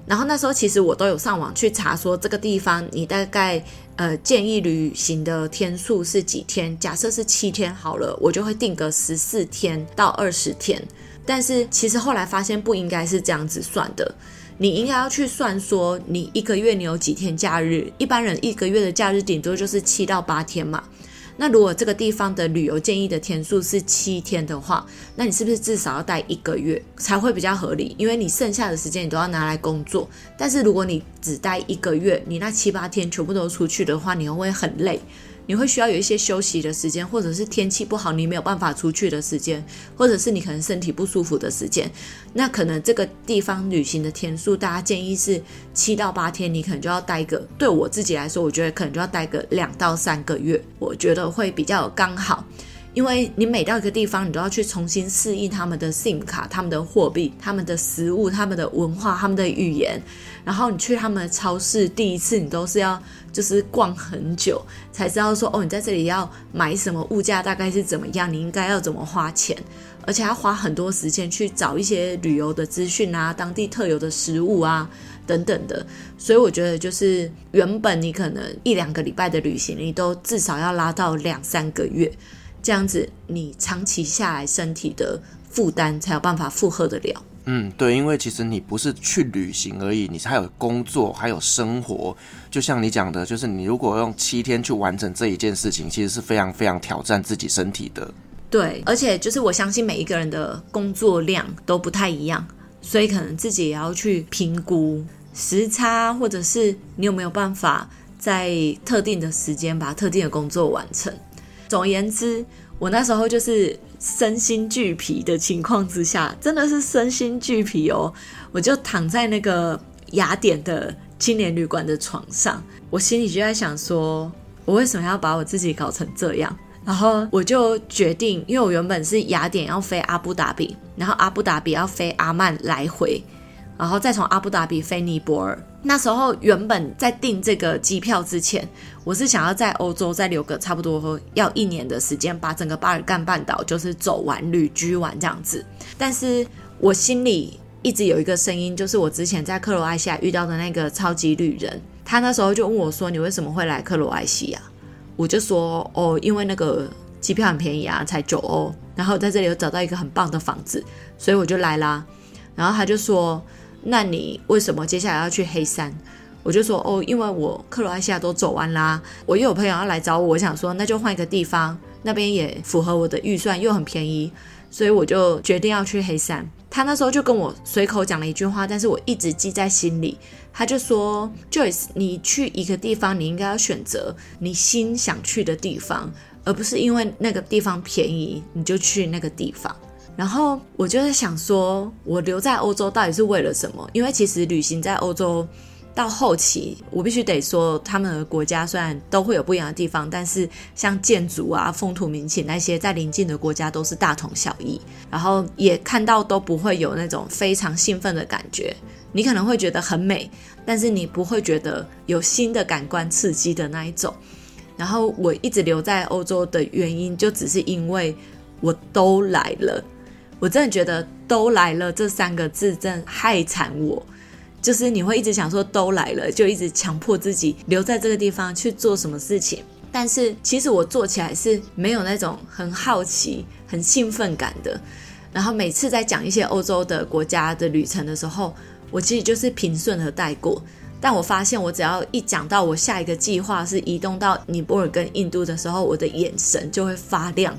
然后那时候其实我都有上网去查，说这个地方你大概呃建议旅行的天数是几天？假设是七天好了，我就会定个十四天到二十天。但是其实后来发现不应该是这样子算的，你应该要去算说你一个月你有几天假日？一般人一个月的假日顶多就是七到八天嘛。那如果这个地方的旅游建议的天数是七天的话，那你是不是至少要待一个月才会比较合理？因为你剩下的时间你都要拿来工作。但是如果你只待一个月，你那七八天全部都出去的话，你会很累。你会需要有一些休息的时间，或者是天气不好你没有办法出去的时间，或者是你可能身体不舒服的时间。那可能这个地方旅行的天数，大家建议是七到八天，你可能就要待个。对我自己来说，我觉得可能就要待个两到三个月，我觉得会比较刚好。因为你每到一个地方，你都要去重新适应他们的 SIM 卡、他们的货币、他们的食物、他们的文化、他们的语言。然后你去他们的超市，第一次你都是要就是逛很久，才知道说哦，你在这里要买什么，物价大概是怎么样，你应该要怎么花钱，而且要花很多时间去找一些旅游的资讯啊，当地特有的食物啊等等的。所以我觉得就是原本你可能一两个礼拜的旅行，你都至少要拉到两三个月。这样子，你长期下来身体的负担才有办法负荷得了。嗯，对，因为其实你不是去旅行而已，你还有工作，还有生活。就像你讲的，就是你如果用七天去完成这一件事情，其实是非常非常挑战自己身体的。对，而且就是我相信每一个人的工作量都不太一样，所以可能自己也要去评估时差，或者是你有没有办法在特定的时间把特定的工作完成。总而言之，我那时候就是身心俱疲的情况之下，真的是身心俱疲哦。我就躺在那个雅典的青年旅馆的床上，我心里就在想说，我为什么要把我自己搞成这样？然后我就决定，因为我原本是雅典要飞阿布达比，然后阿布达比要飞阿曼来回。然后再从阿布达比飞尼泊尔。那时候原本在订这个机票之前，我是想要在欧洲再留个差不多要一年的时间，把整个巴尔干半岛就是走完、旅居完这样子。但是我心里一直有一个声音，就是我之前在克罗埃西亚遇到的那个超级旅人，他那时候就问我说：“你为什么会来克罗埃西亚？”我就说：“哦，因为那个机票很便宜啊，才九欧，然后在这里有找到一个很棒的房子，所以我就来啦。”然后他就说。那你为什么接下来要去黑山？我就说哦，因为我克罗埃西亚都走完啦，我又有朋友要来找我，我想说那就换一个地方，那边也符合我的预算，又很便宜，所以我就决定要去黑山。他那时候就跟我随口讲了一句话，但是我一直记在心里。他就说：“Joyce，你去一个地方，你应该要选择你心想去的地方，而不是因为那个地方便宜你就去那个地方。”然后我就在想说，我留在欧洲到底是为了什么？因为其实旅行在欧洲到后期，我必须得说，他们的国家虽然都会有不一样的地方，但是像建筑啊、风土民情那些，在邻近的国家都是大同小异。然后也看到都不会有那种非常兴奋的感觉。你可能会觉得很美，但是你不会觉得有新的感官刺激的那一种。然后我一直留在欧洲的原因，就只是因为我都来了。我真的觉得“都来了”这三个字真害惨我，就是你会一直想说“都来了”，就一直强迫自己留在这个地方去做什么事情。但是其实我做起来是没有那种很好奇、很兴奋感的。然后每次在讲一些欧洲的国家的旅程的时候，我其实就是平顺和带过。但我发现，我只要一讲到我下一个计划是移动到尼泊尔跟印度的时候，我的眼神就会发亮。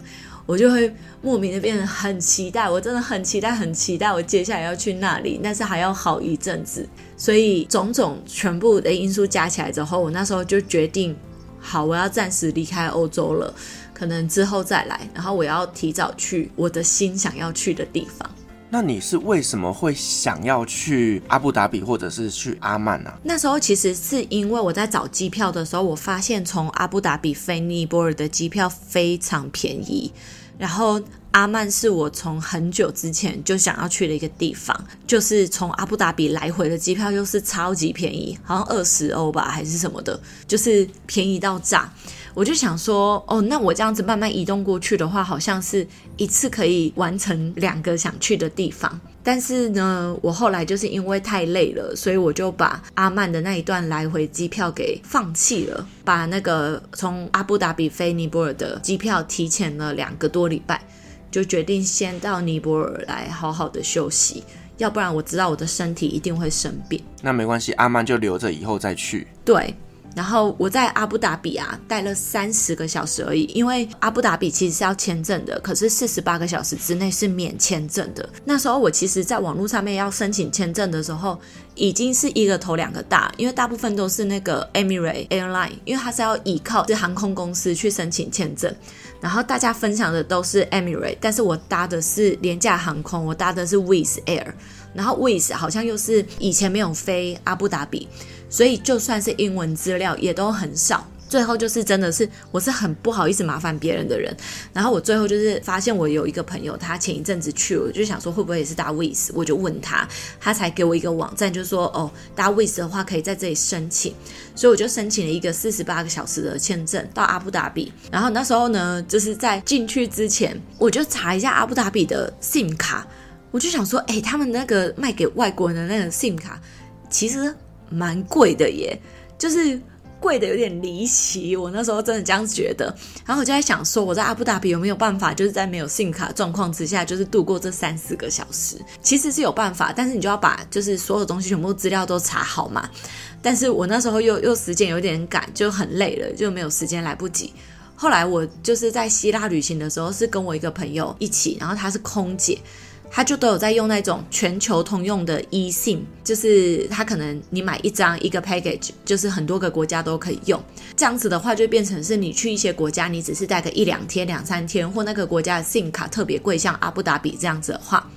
我就会莫名的变得很期待，我真的很期待，很期待我接下来要去那里，但是还要好一阵子，所以种种全部的因素加起来之后，我那时候就决定，好，我要暂时离开欧洲了，可能之后再来，然后我要提早去我的心想要去的地方。那你是为什么会想要去阿布达比或者是去阿曼呢、那时候其实是因为我在找机票的时候，我发现从阿布达比飞尼泊尔的机票非常便宜，然后阿曼是我从很久之前就想要去的一个地方，就是从阿布达比来回的机票又是超级便宜，好像二十欧吧还是什么的，就是便宜到炸。我就想说，哦，那我这样子慢慢移动过去的话，好像是一次可以完成两个想去的地方。但是呢，我后来就是因为太累了，所以我就把阿曼的那一段来回机票给放弃了，把那个从阿布达比飞尼泊尔的机票提前了两个多礼拜，就决定先到尼泊尔来好好的休息，要不然我知道我的身体一定会生病。那没关系，阿曼就留着以后再去。对。然后我在阿布达比啊待了三十个小时而已，因为阿布达比其实是要签证的，可是四十八个小时之内是免签证的。那时候我其实在网络上面要申请签证的时候，已经是一个头两个大，因为大部分都是那个 e m i r a t e Airline，因为它是要依靠这航空公司去申请签证。然后大家分享的都是 e m i r a t e 但是我搭的是廉价航空，我搭的是 Wizz Air，然后 Wizz 好像又是以前没有飞阿布达比。所以就算是英文资料也都很少，最后就是真的是我是很不好意思麻烦别人的人，然后我最后就是发现我有一个朋友，他前一阵子去了，我就想说会不会也是搭 Wiz，我就问他，他才给我一个网站，就说哦搭 Wiz 的话可以在这里申请，所以我就申请了一个四十八个小时的签证到阿布达比，然后那时候呢就是在进去之前我就查一下阿布达比的 SIM 卡，我就想说哎他们那个卖给外国人的那个 SIM 卡其实。蛮贵的耶，就是贵的有点离奇。我那时候真的这样觉得，然后我就在想说，我在阿布达比有没有办法，就是在没有信卡状况之下，就是度过这三四个小时。其实是有办法，但是你就要把就是所有东西全部资料都查好嘛。但是我那时候又又时间有点赶，就很累了，就没有时间，来不及。后来我就是在希腊旅行的时候，是跟我一个朋友一起，然后她是空姐。他就都有在用那种全球通用的 eSIM，就是他可能你买一张一个 package，就是很多个国家都可以用。这样子的话，就变成是你去一些国家，你只是待个一两天、两三天，或那个国家的 SIM 卡特别贵，像阿布达比这样子的话，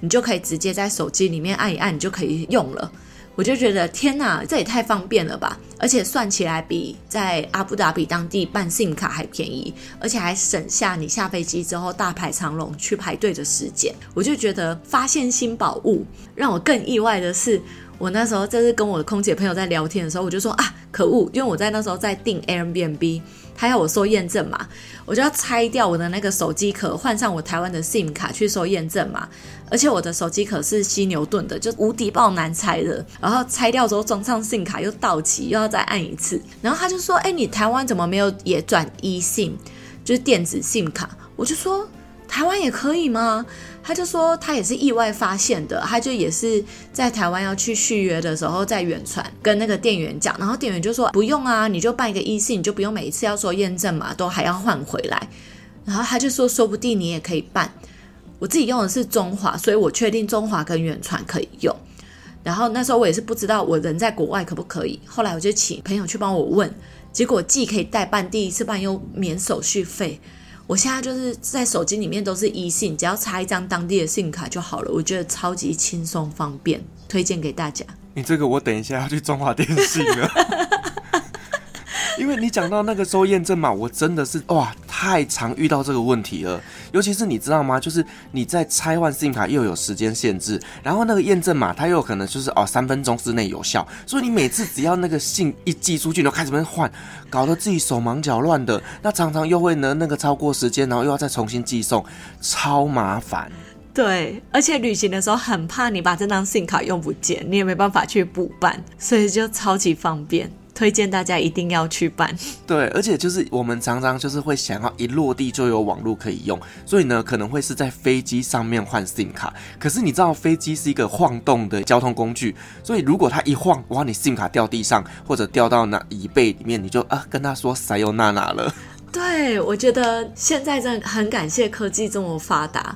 你就可以直接在手机里面按一按，你就可以用了。我就觉得天哪，这也太方便了吧！而且算起来比在阿布达比当地办 SIM 卡还便宜，而且还省下你下飞机之后大排长龙去排队的时间。我就觉得发现新宝物，让我更意外的是，我那时候就是跟我的空姐朋友在聊天的时候，我就说啊，可恶，因为我在那时候在订 Airbnb。他要我收验证码，我就要拆掉我的那个手机壳，换上我台湾的 SIM 卡去收验证码。而且我的手机壳是犀牛盾的，就无敌爆难拆的。然后拆掉之后装上 SIM 卡又到期，又要再按一次。然后他就说：“哎，你台湾怎么没有也转 eSIM，就是电子 SIM 卡？”我就说：“台湾也可以吗？”他就说他也是意外发现的，他就也是在台湾要去续约的时候，在远传跟那个店员讲，然后店员就说不用啊，你就办一个 eSIM，你就不用每一次要说验证码都还要换回来。然后他就说说不定你也可以办。我自己用的是中华，所以我确定中华跟远传可以用。然后那时候我也是不知道我人在国外可不可以，后来我就请朋友去帮我问，结果既可以代办，第一次办又免手续费。我现在就是在手机里面都是 e 信只要插一张当地的信用卡就好了，我觉得超级轻松方便，推荐给大家。你这个我等一下要去中华电信了。因为你讲到那个收验证码，我真的是哇，太常遇到这个问题了。尤其是你知道吗？就是你在拆换 SIM 卡又有时间限制，然后那个验证码它又可能就是哦三分钟之内有效，所以你每次只要那个信一寄出去，你就开始被换，搞得自己手忙脚乱的。那常常又会呢那个超过时间，然后又要再重新寄送，超麻烦。对，而且旅行的时候很怕你把这张信卡用不见，你也没办法去补办，所以就超级方便。推荐大家一定要去办。对，而且就是我们常常就是会想要一落地就有网络可以用，所以呢可能会是在飞机上面换 SIM 卡。可是你知道飞机是一个晃动的交通工具，所以如果它一晃，哇，你 SIM 卡掉地上或者掉到那椅背里面，你就啊跟他说塞哟娜娜了。对，我觉得现在真的很感谢科技这么发达。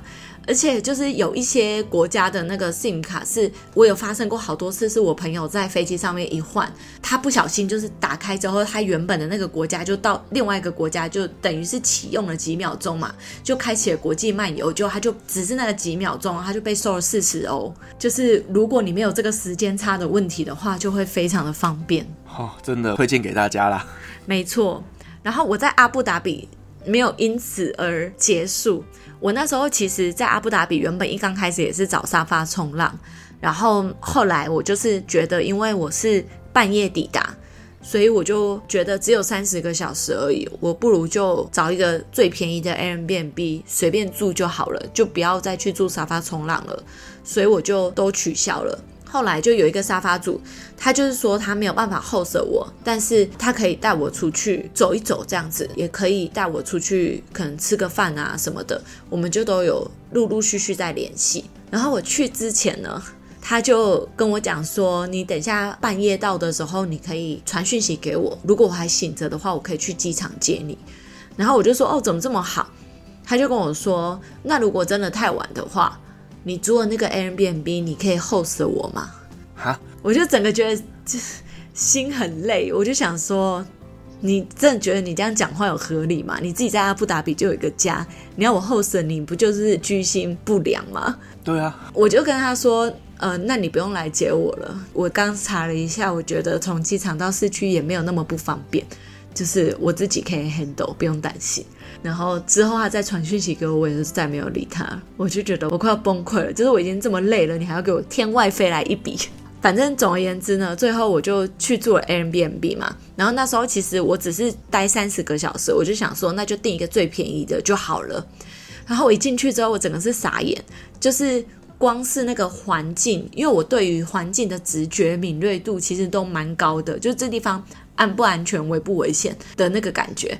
而且就是有一些国家的那个 SIM 卡，是我有发生过好多次，是我朋友在飞机上面一换，他不小心就是打开之后，他原本的那个国家就到另外一个国家，就等于是启用了几秒钟嘛，就开启了国际漫游，就他就只是那个几秒钟，他就被收了四十欧。就是如果你没有这个时间差的问题的话，就会非常的方便。哦，真的推荐给大家啦。没错，然后我在阿布达比没有因此而结束。我那时候其实，在阿布达比原本一刚开始也是找沙发冲浪，然后后来我就是觉得，因为我是半夜抵达，所以我就觉得只有三十个小时而已，我不如就找一个最便宜的 Airbnb 随便住就好了，就不要再去住沙发冲浪了，所以我就都取消了。后来就有一个沙发主，他就是说他没有办法 host 我，但是他可以带我出去走一走，这样子也可以带我出去，可能吃个饭啊什么的，我们就都有陆陆续续在联系。然后我去之前呢，他就跟我讲说，你等下半夜到的时候，你可以传讯息给我，如果我还醒着的话，我可以去机场接你。然后我就说，哦，怎么这么好？他就跟我说，那如果真的太晚的话。你租的那个 Airbnb，你可以 host 我吗？哈，我就整个觉得就心很累，我就想说，你真的觉得你这样讲话有合理吗？你自己在阿布达比就有一个家，你要我 host 你不就是居心不良吗？对啊，我就跟他说，呃，那你不用来接我了。我刚查了一下，我觉得从机场到市区也没有那么不方便，就是我自己可以 handle，不用担心。然后之后他再传讯息给我，我也是再没有理他。我就觉得我快要崩溃了，就是我已经这么累了，你还要给我天外飞来一笔。反正总而言之呢，最后我就去住了 Airbnb 嘛。然后那时候其实我只是待三十个小时，我就想说那就订一个最便宜的就好了。然后我一进去之后，我整个是傻眼，就是光是那个环境，因为我对于环境的直觉敏锐度其实都蛮高的，就是这地方安不安全、危不危险的那个感觉。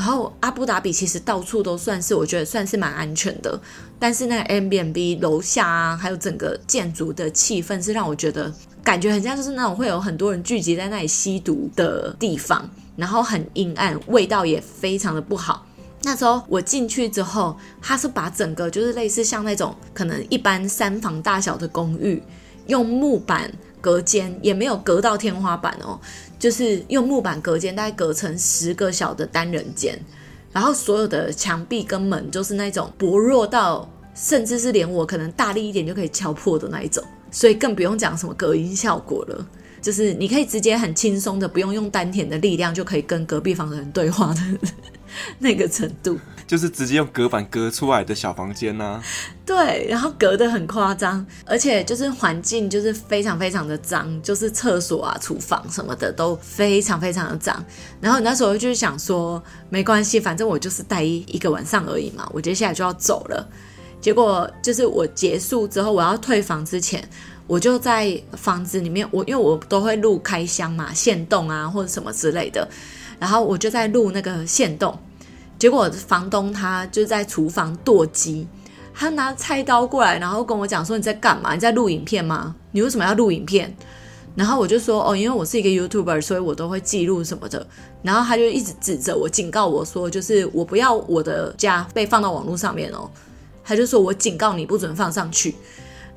然后阿布达比其实到处都算是，我觉得算是蛮安全的。但是那个 Airbnb 楼下啊，还有整个建筑的气氛是让我觉得感觉很像，就是那种会有很多人聚集在那里吸毒的地方，然后很阴暗，味道也非常的不好。那时候我进去之后，他是把整个就是类似像那种可能一般三房大小的公寓，用木板隔间，也没有隔到天花板哦。就是用木板隔间，大概隔成十个小的单人间，然后所有的墙壁跟门就是那种薄弱到，甚至是连我可能大力一点就可以敲破的那一种，所以更不用讲什么隔音效果了。就是你可以直接很轻松的，不用用丹田的力量，就可以跟隔壁房的人对话的 那个程度。就是直接用隔板隔出来的小房间呢、啊？对，然后隔得很夸张，而且就是环境就是非常非常的脏，就是厕所啊、厨房什么的都非常非常的脏。然后那时候就是想说，没关系，反正我就是待一一个晚上而已嘛，我接下来就要走了。结果就是我结束之后，我要退房之前，我就在房子里面，我因为我都会录开箱嘛、线动啊或者什么之类的，然后我就在录那个线动。结果房东他就在厨房剁鸡，他拿菜刀过来，然后跟我讲说：“你在干嘛？你在录影片吗？你为什么要录影片？”然后我就说：“哦，因为我是一个 YouTuber，所以我都会记录什么的。”然后他就一直指着我，警告我说：“就是我不要我的家被放到网络上面哦。”他就说我警告你不准放上去。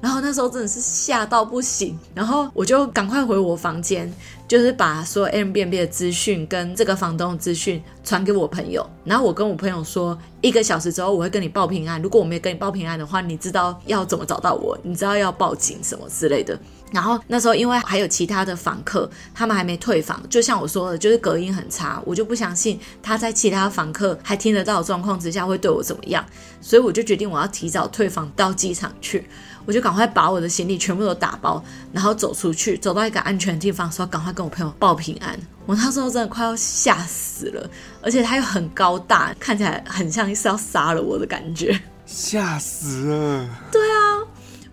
然后那时候真的是吓到不行，然后我就赶快回我房间，就是把所有 Airbnb 的资讯跟这个房东的资讯传给我朋友。然后我跟我朋友说，一个小时之后我会跟你报平安。如果我没有跟你报平安的话，你知道要怎么找到我，你知道要报警什么之类的。然后那时候因为还有其他的房客，他们还没退房，就像我说的，就是隔音很差，我就不相信他在其他房客还听得到的状况之下会对我怎么样，所以我就决定我要提早退房到机场去。我就赶快把我的行李全部都打包，然后走出去，走到一个安全的地方，说赶快跟我朋友报平安。我那时候真的快要吓死了，而且他又很高大，看起来很像是要杀了我的感觉，吓死了。对啊，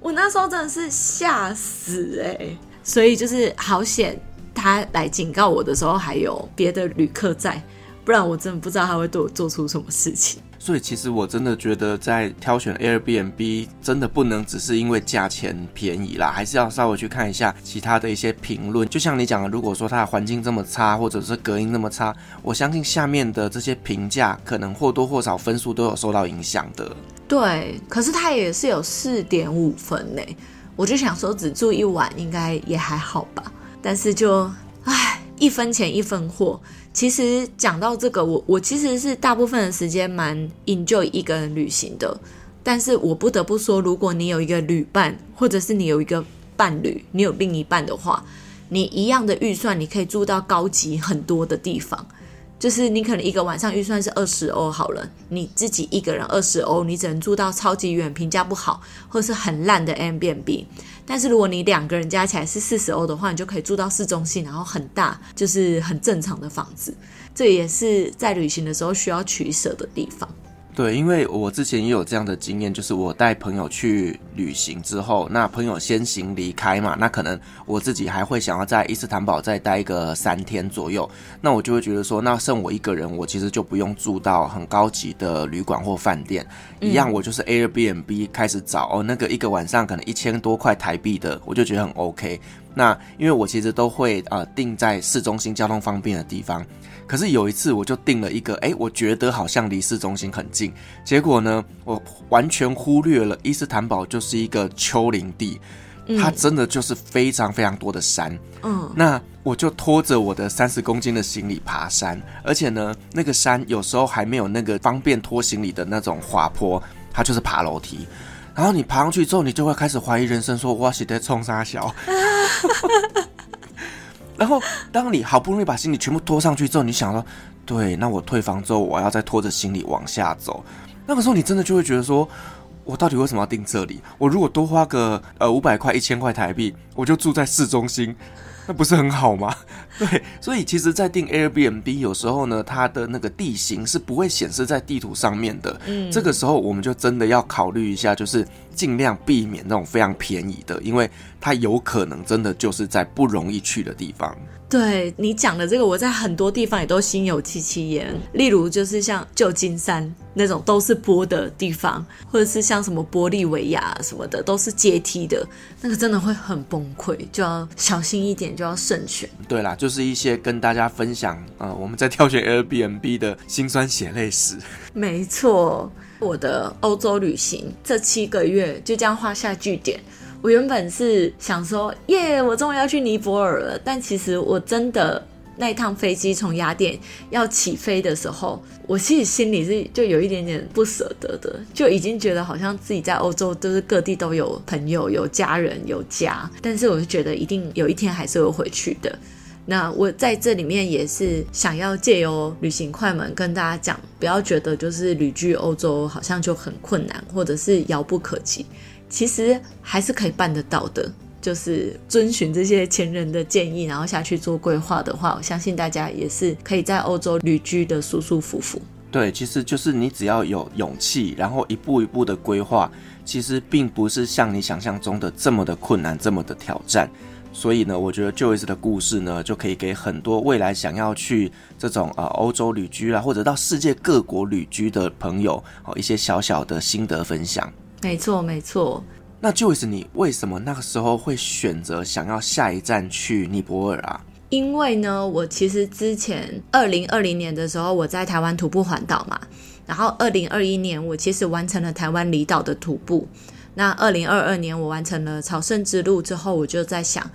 我那时候真的是吓死哎、欸，所以就是好险，他来警告我的时候还有别的旅客在。不然我真的不知道他会对我做出什么事情。所以其实我真的觉得，在挑选 Airbnb 真的不能只是因为价钱便宜啦，还是要稍微去看一下其他的一些评论。就像你讲的，如果说它的环境这么差，或者是隔音那么差，我相信下面的这些评价可能或多或少分数都有受到影响的。对，可是它也是有四点五分呢。我就想说，只住一晚应该也还好吧。但是就，唉，一分钱一分货。其实讲到这个，我我其实是大部分的时间蛮 enjoy 一个人旅行的，但是我不得不说，如果你有一个旅伴，或者是你有一个伴侣，你有另一半的话，你一样的预算，你可以住到高级很多的地方。就是你可能一个晚上预算是二十欧好了，你自己一个人二十欧，你只能住到超级远、评价不好或是很烂的 Airbnb。但是如果你两个人加起来是四十欧的话，你就可以住到市中心，然后很大，就是很正常的房子。这也是在旅行的时候需要取舍的地方。对，因为我之前也有这样的经验，就是我带朋友去旅行之后，那朋友先行离开嘛，那可能我自己还会想要在伊斯坦堡再待一个三天左右，那我就会觉得说，那剩我一个人，我其实就不用住到很高级的旅馆或饭店，一样我就是 Airbnb 开始找哦，那个一个晚上可能一千多块台币的，我就觉得很 OK。那因为我其实都会呃定在市中心交通方便的地方。可是有一次，我就定了一个，哎，我觉得好像离市中心很近，结果呢，我完全忽略了伊斯坦堡就是一个丘陵地，它真的就是非常非常多的山。嗯，那我就拖着我的三十公斤的行李爬山，而且呢，那个山有时候还没有那个方便拖行李的那种滑坡，它就是爬楼梯。然后你爬上去之后，你就会开始怀疑人生，说哇是在冲沙小。然后，当你好不容易把行李全部拖上去之后，你想说，对，那我退房之后，我要再拖着行李往下走。那个时候，你真的就会觉得说，我到底为什么要订这里？我如果多花个呃五百块、一千块台币，我就住在市中心。那不是很好吗？对，所以其实，在订 Airbnb 有时候呢，它的那个地形是不会显示在地图上面的。嗯，这个时候我们就真的要考虑一下，就是尽量避免那种非常便宜的，因为它有可能真的就是在不容易去的地方。对你讲的这个，我在很多地方也都心有戚戚焉。例如，就是像旧金山那种都是坡的地方，或者是像什么玻利维亚什么的，都是阶梯的，那个真的会很崩溃，就要小心一点，就要慎选。对啦，就是一些跟大家分享啊、呃，我们在挑选 Airbnb 的辛酸血泪史。没错，我的欧洲旅行这七个月就这样画下句点。我原本是想说，耶，我终于要去尼泊尔了。但其实我真的那趟飞机从雅典要起飞的时候，我其实心里是就有一点点不舍得的，就已经觉得好像自己在欧洲都是各地都有朋友、有家人、有家，但是我就觉得一定有一天还是会回去的。那我在这里面也是想要借由旅行快门跟大家讲，不要觉得就是旅居欧洲好像就很困难，或者是遥不可及。其实还是可以办得到的，就是遵循这些前人的建议，然后下去做规划的话，我相信大家也是可以在欧洲旅居的舒舒服服。对，其实就是你只要有勇气，然后一步一步的规划，其实并不是像你想象中的这么的困难，这么的挑战。所以呢，我觉得 Joyce 的故事呢，就可以给很多未来想要去这种呃欧洲旅居啦，或者到世界各国旅居的朋友，哦，一些小小的心得分享。没错，没错。那 Joyce，你为什么那个时候会选择想要下一站去尼泊尔啊？因为呢，我其实之前二零二零年的时候，我在台湾徒步环岛嘛。然后二零二一年，我其实完成了台湾离岛的徒步。那二零二二年，我完成了朝圣之路之后，我就在想，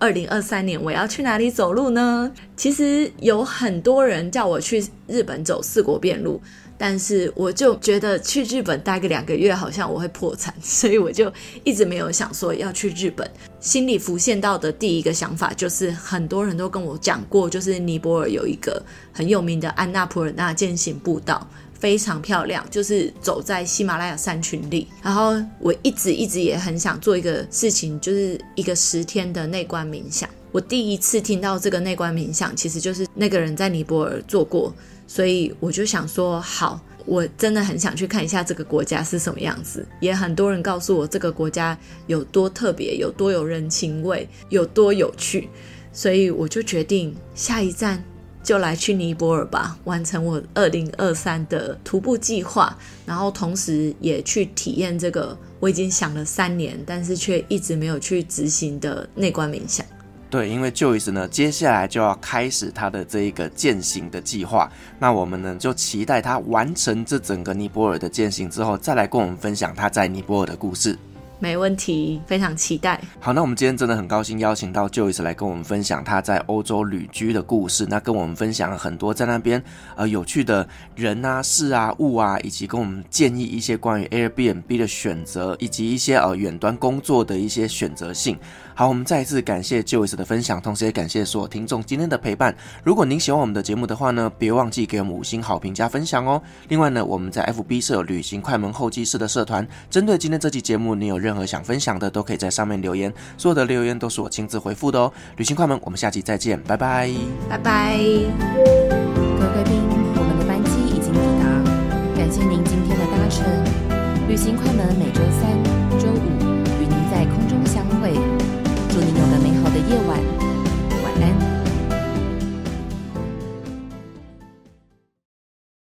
二零二三年我要去哪里走路呢？其实有很多人叫我去日本走四国遍路。但是我就觉得去日本待个两个月，好像我会破产，所以我就一直没有想说要去日本。心里浮现到的第一个想法就是，很多人都跟我讲过，就是尼泊尔有一个很有名的安纳普尔纳健行步道，非常漂亮，就是走在喜马拉雅山群里。然后我一直一直也很想做一个事情，就是一个十天的内观冥想。我第一次听到这个内观冥想，其实就是那个人在尼泊尔做过。所以我就想说，好，我真的很想去看一下这个国家是什么样子。也很多人告诉我这个国家有多特别，有多有人情味，有多有趣。所以我就决定下一站就来去尼泊尔吧，完成我二零二三的徒步计划，然后同时也去体验这个我已经想了三年，但是却一直没有去执行的内观冥想。对，因为 Joyce 呢，接下来就要开始他的这一个践行的计划，那我们呢就期待他完成这整个尼泊尔的践行之后，再来跟我们分享他在尼泊尔的故事。没问题，非常期待。好，那我们今天真的很高兴邀请到 Joyce 来跟我们分享他在欧洲旅居的故事。那跟我们分享了很多在那边呃有趣的人啊、事啊、物啊，以及跟我们建议一些关于 Airbnb 的选择，以及一些呃远端工作的一些选择性。好，我们再一次感谢 Joyce 的分享，同时也感谢所有听众今天的陪伴。如果您喜欢我们的节目的话呢，别忘记给我们五星好评加分享哦。另外呢，我们在 FB 设有旅行快门后记室的社团，针对今天这期节目，你有任何想分享的，都可以在上面留言，所有的留言都是我亲自回复的哦。旅行快门，我们下期再见，拜拜，拜拜。各位贵宾，我们的班机已经抵达，感谢您今天的搭乘。旅行快门每周三、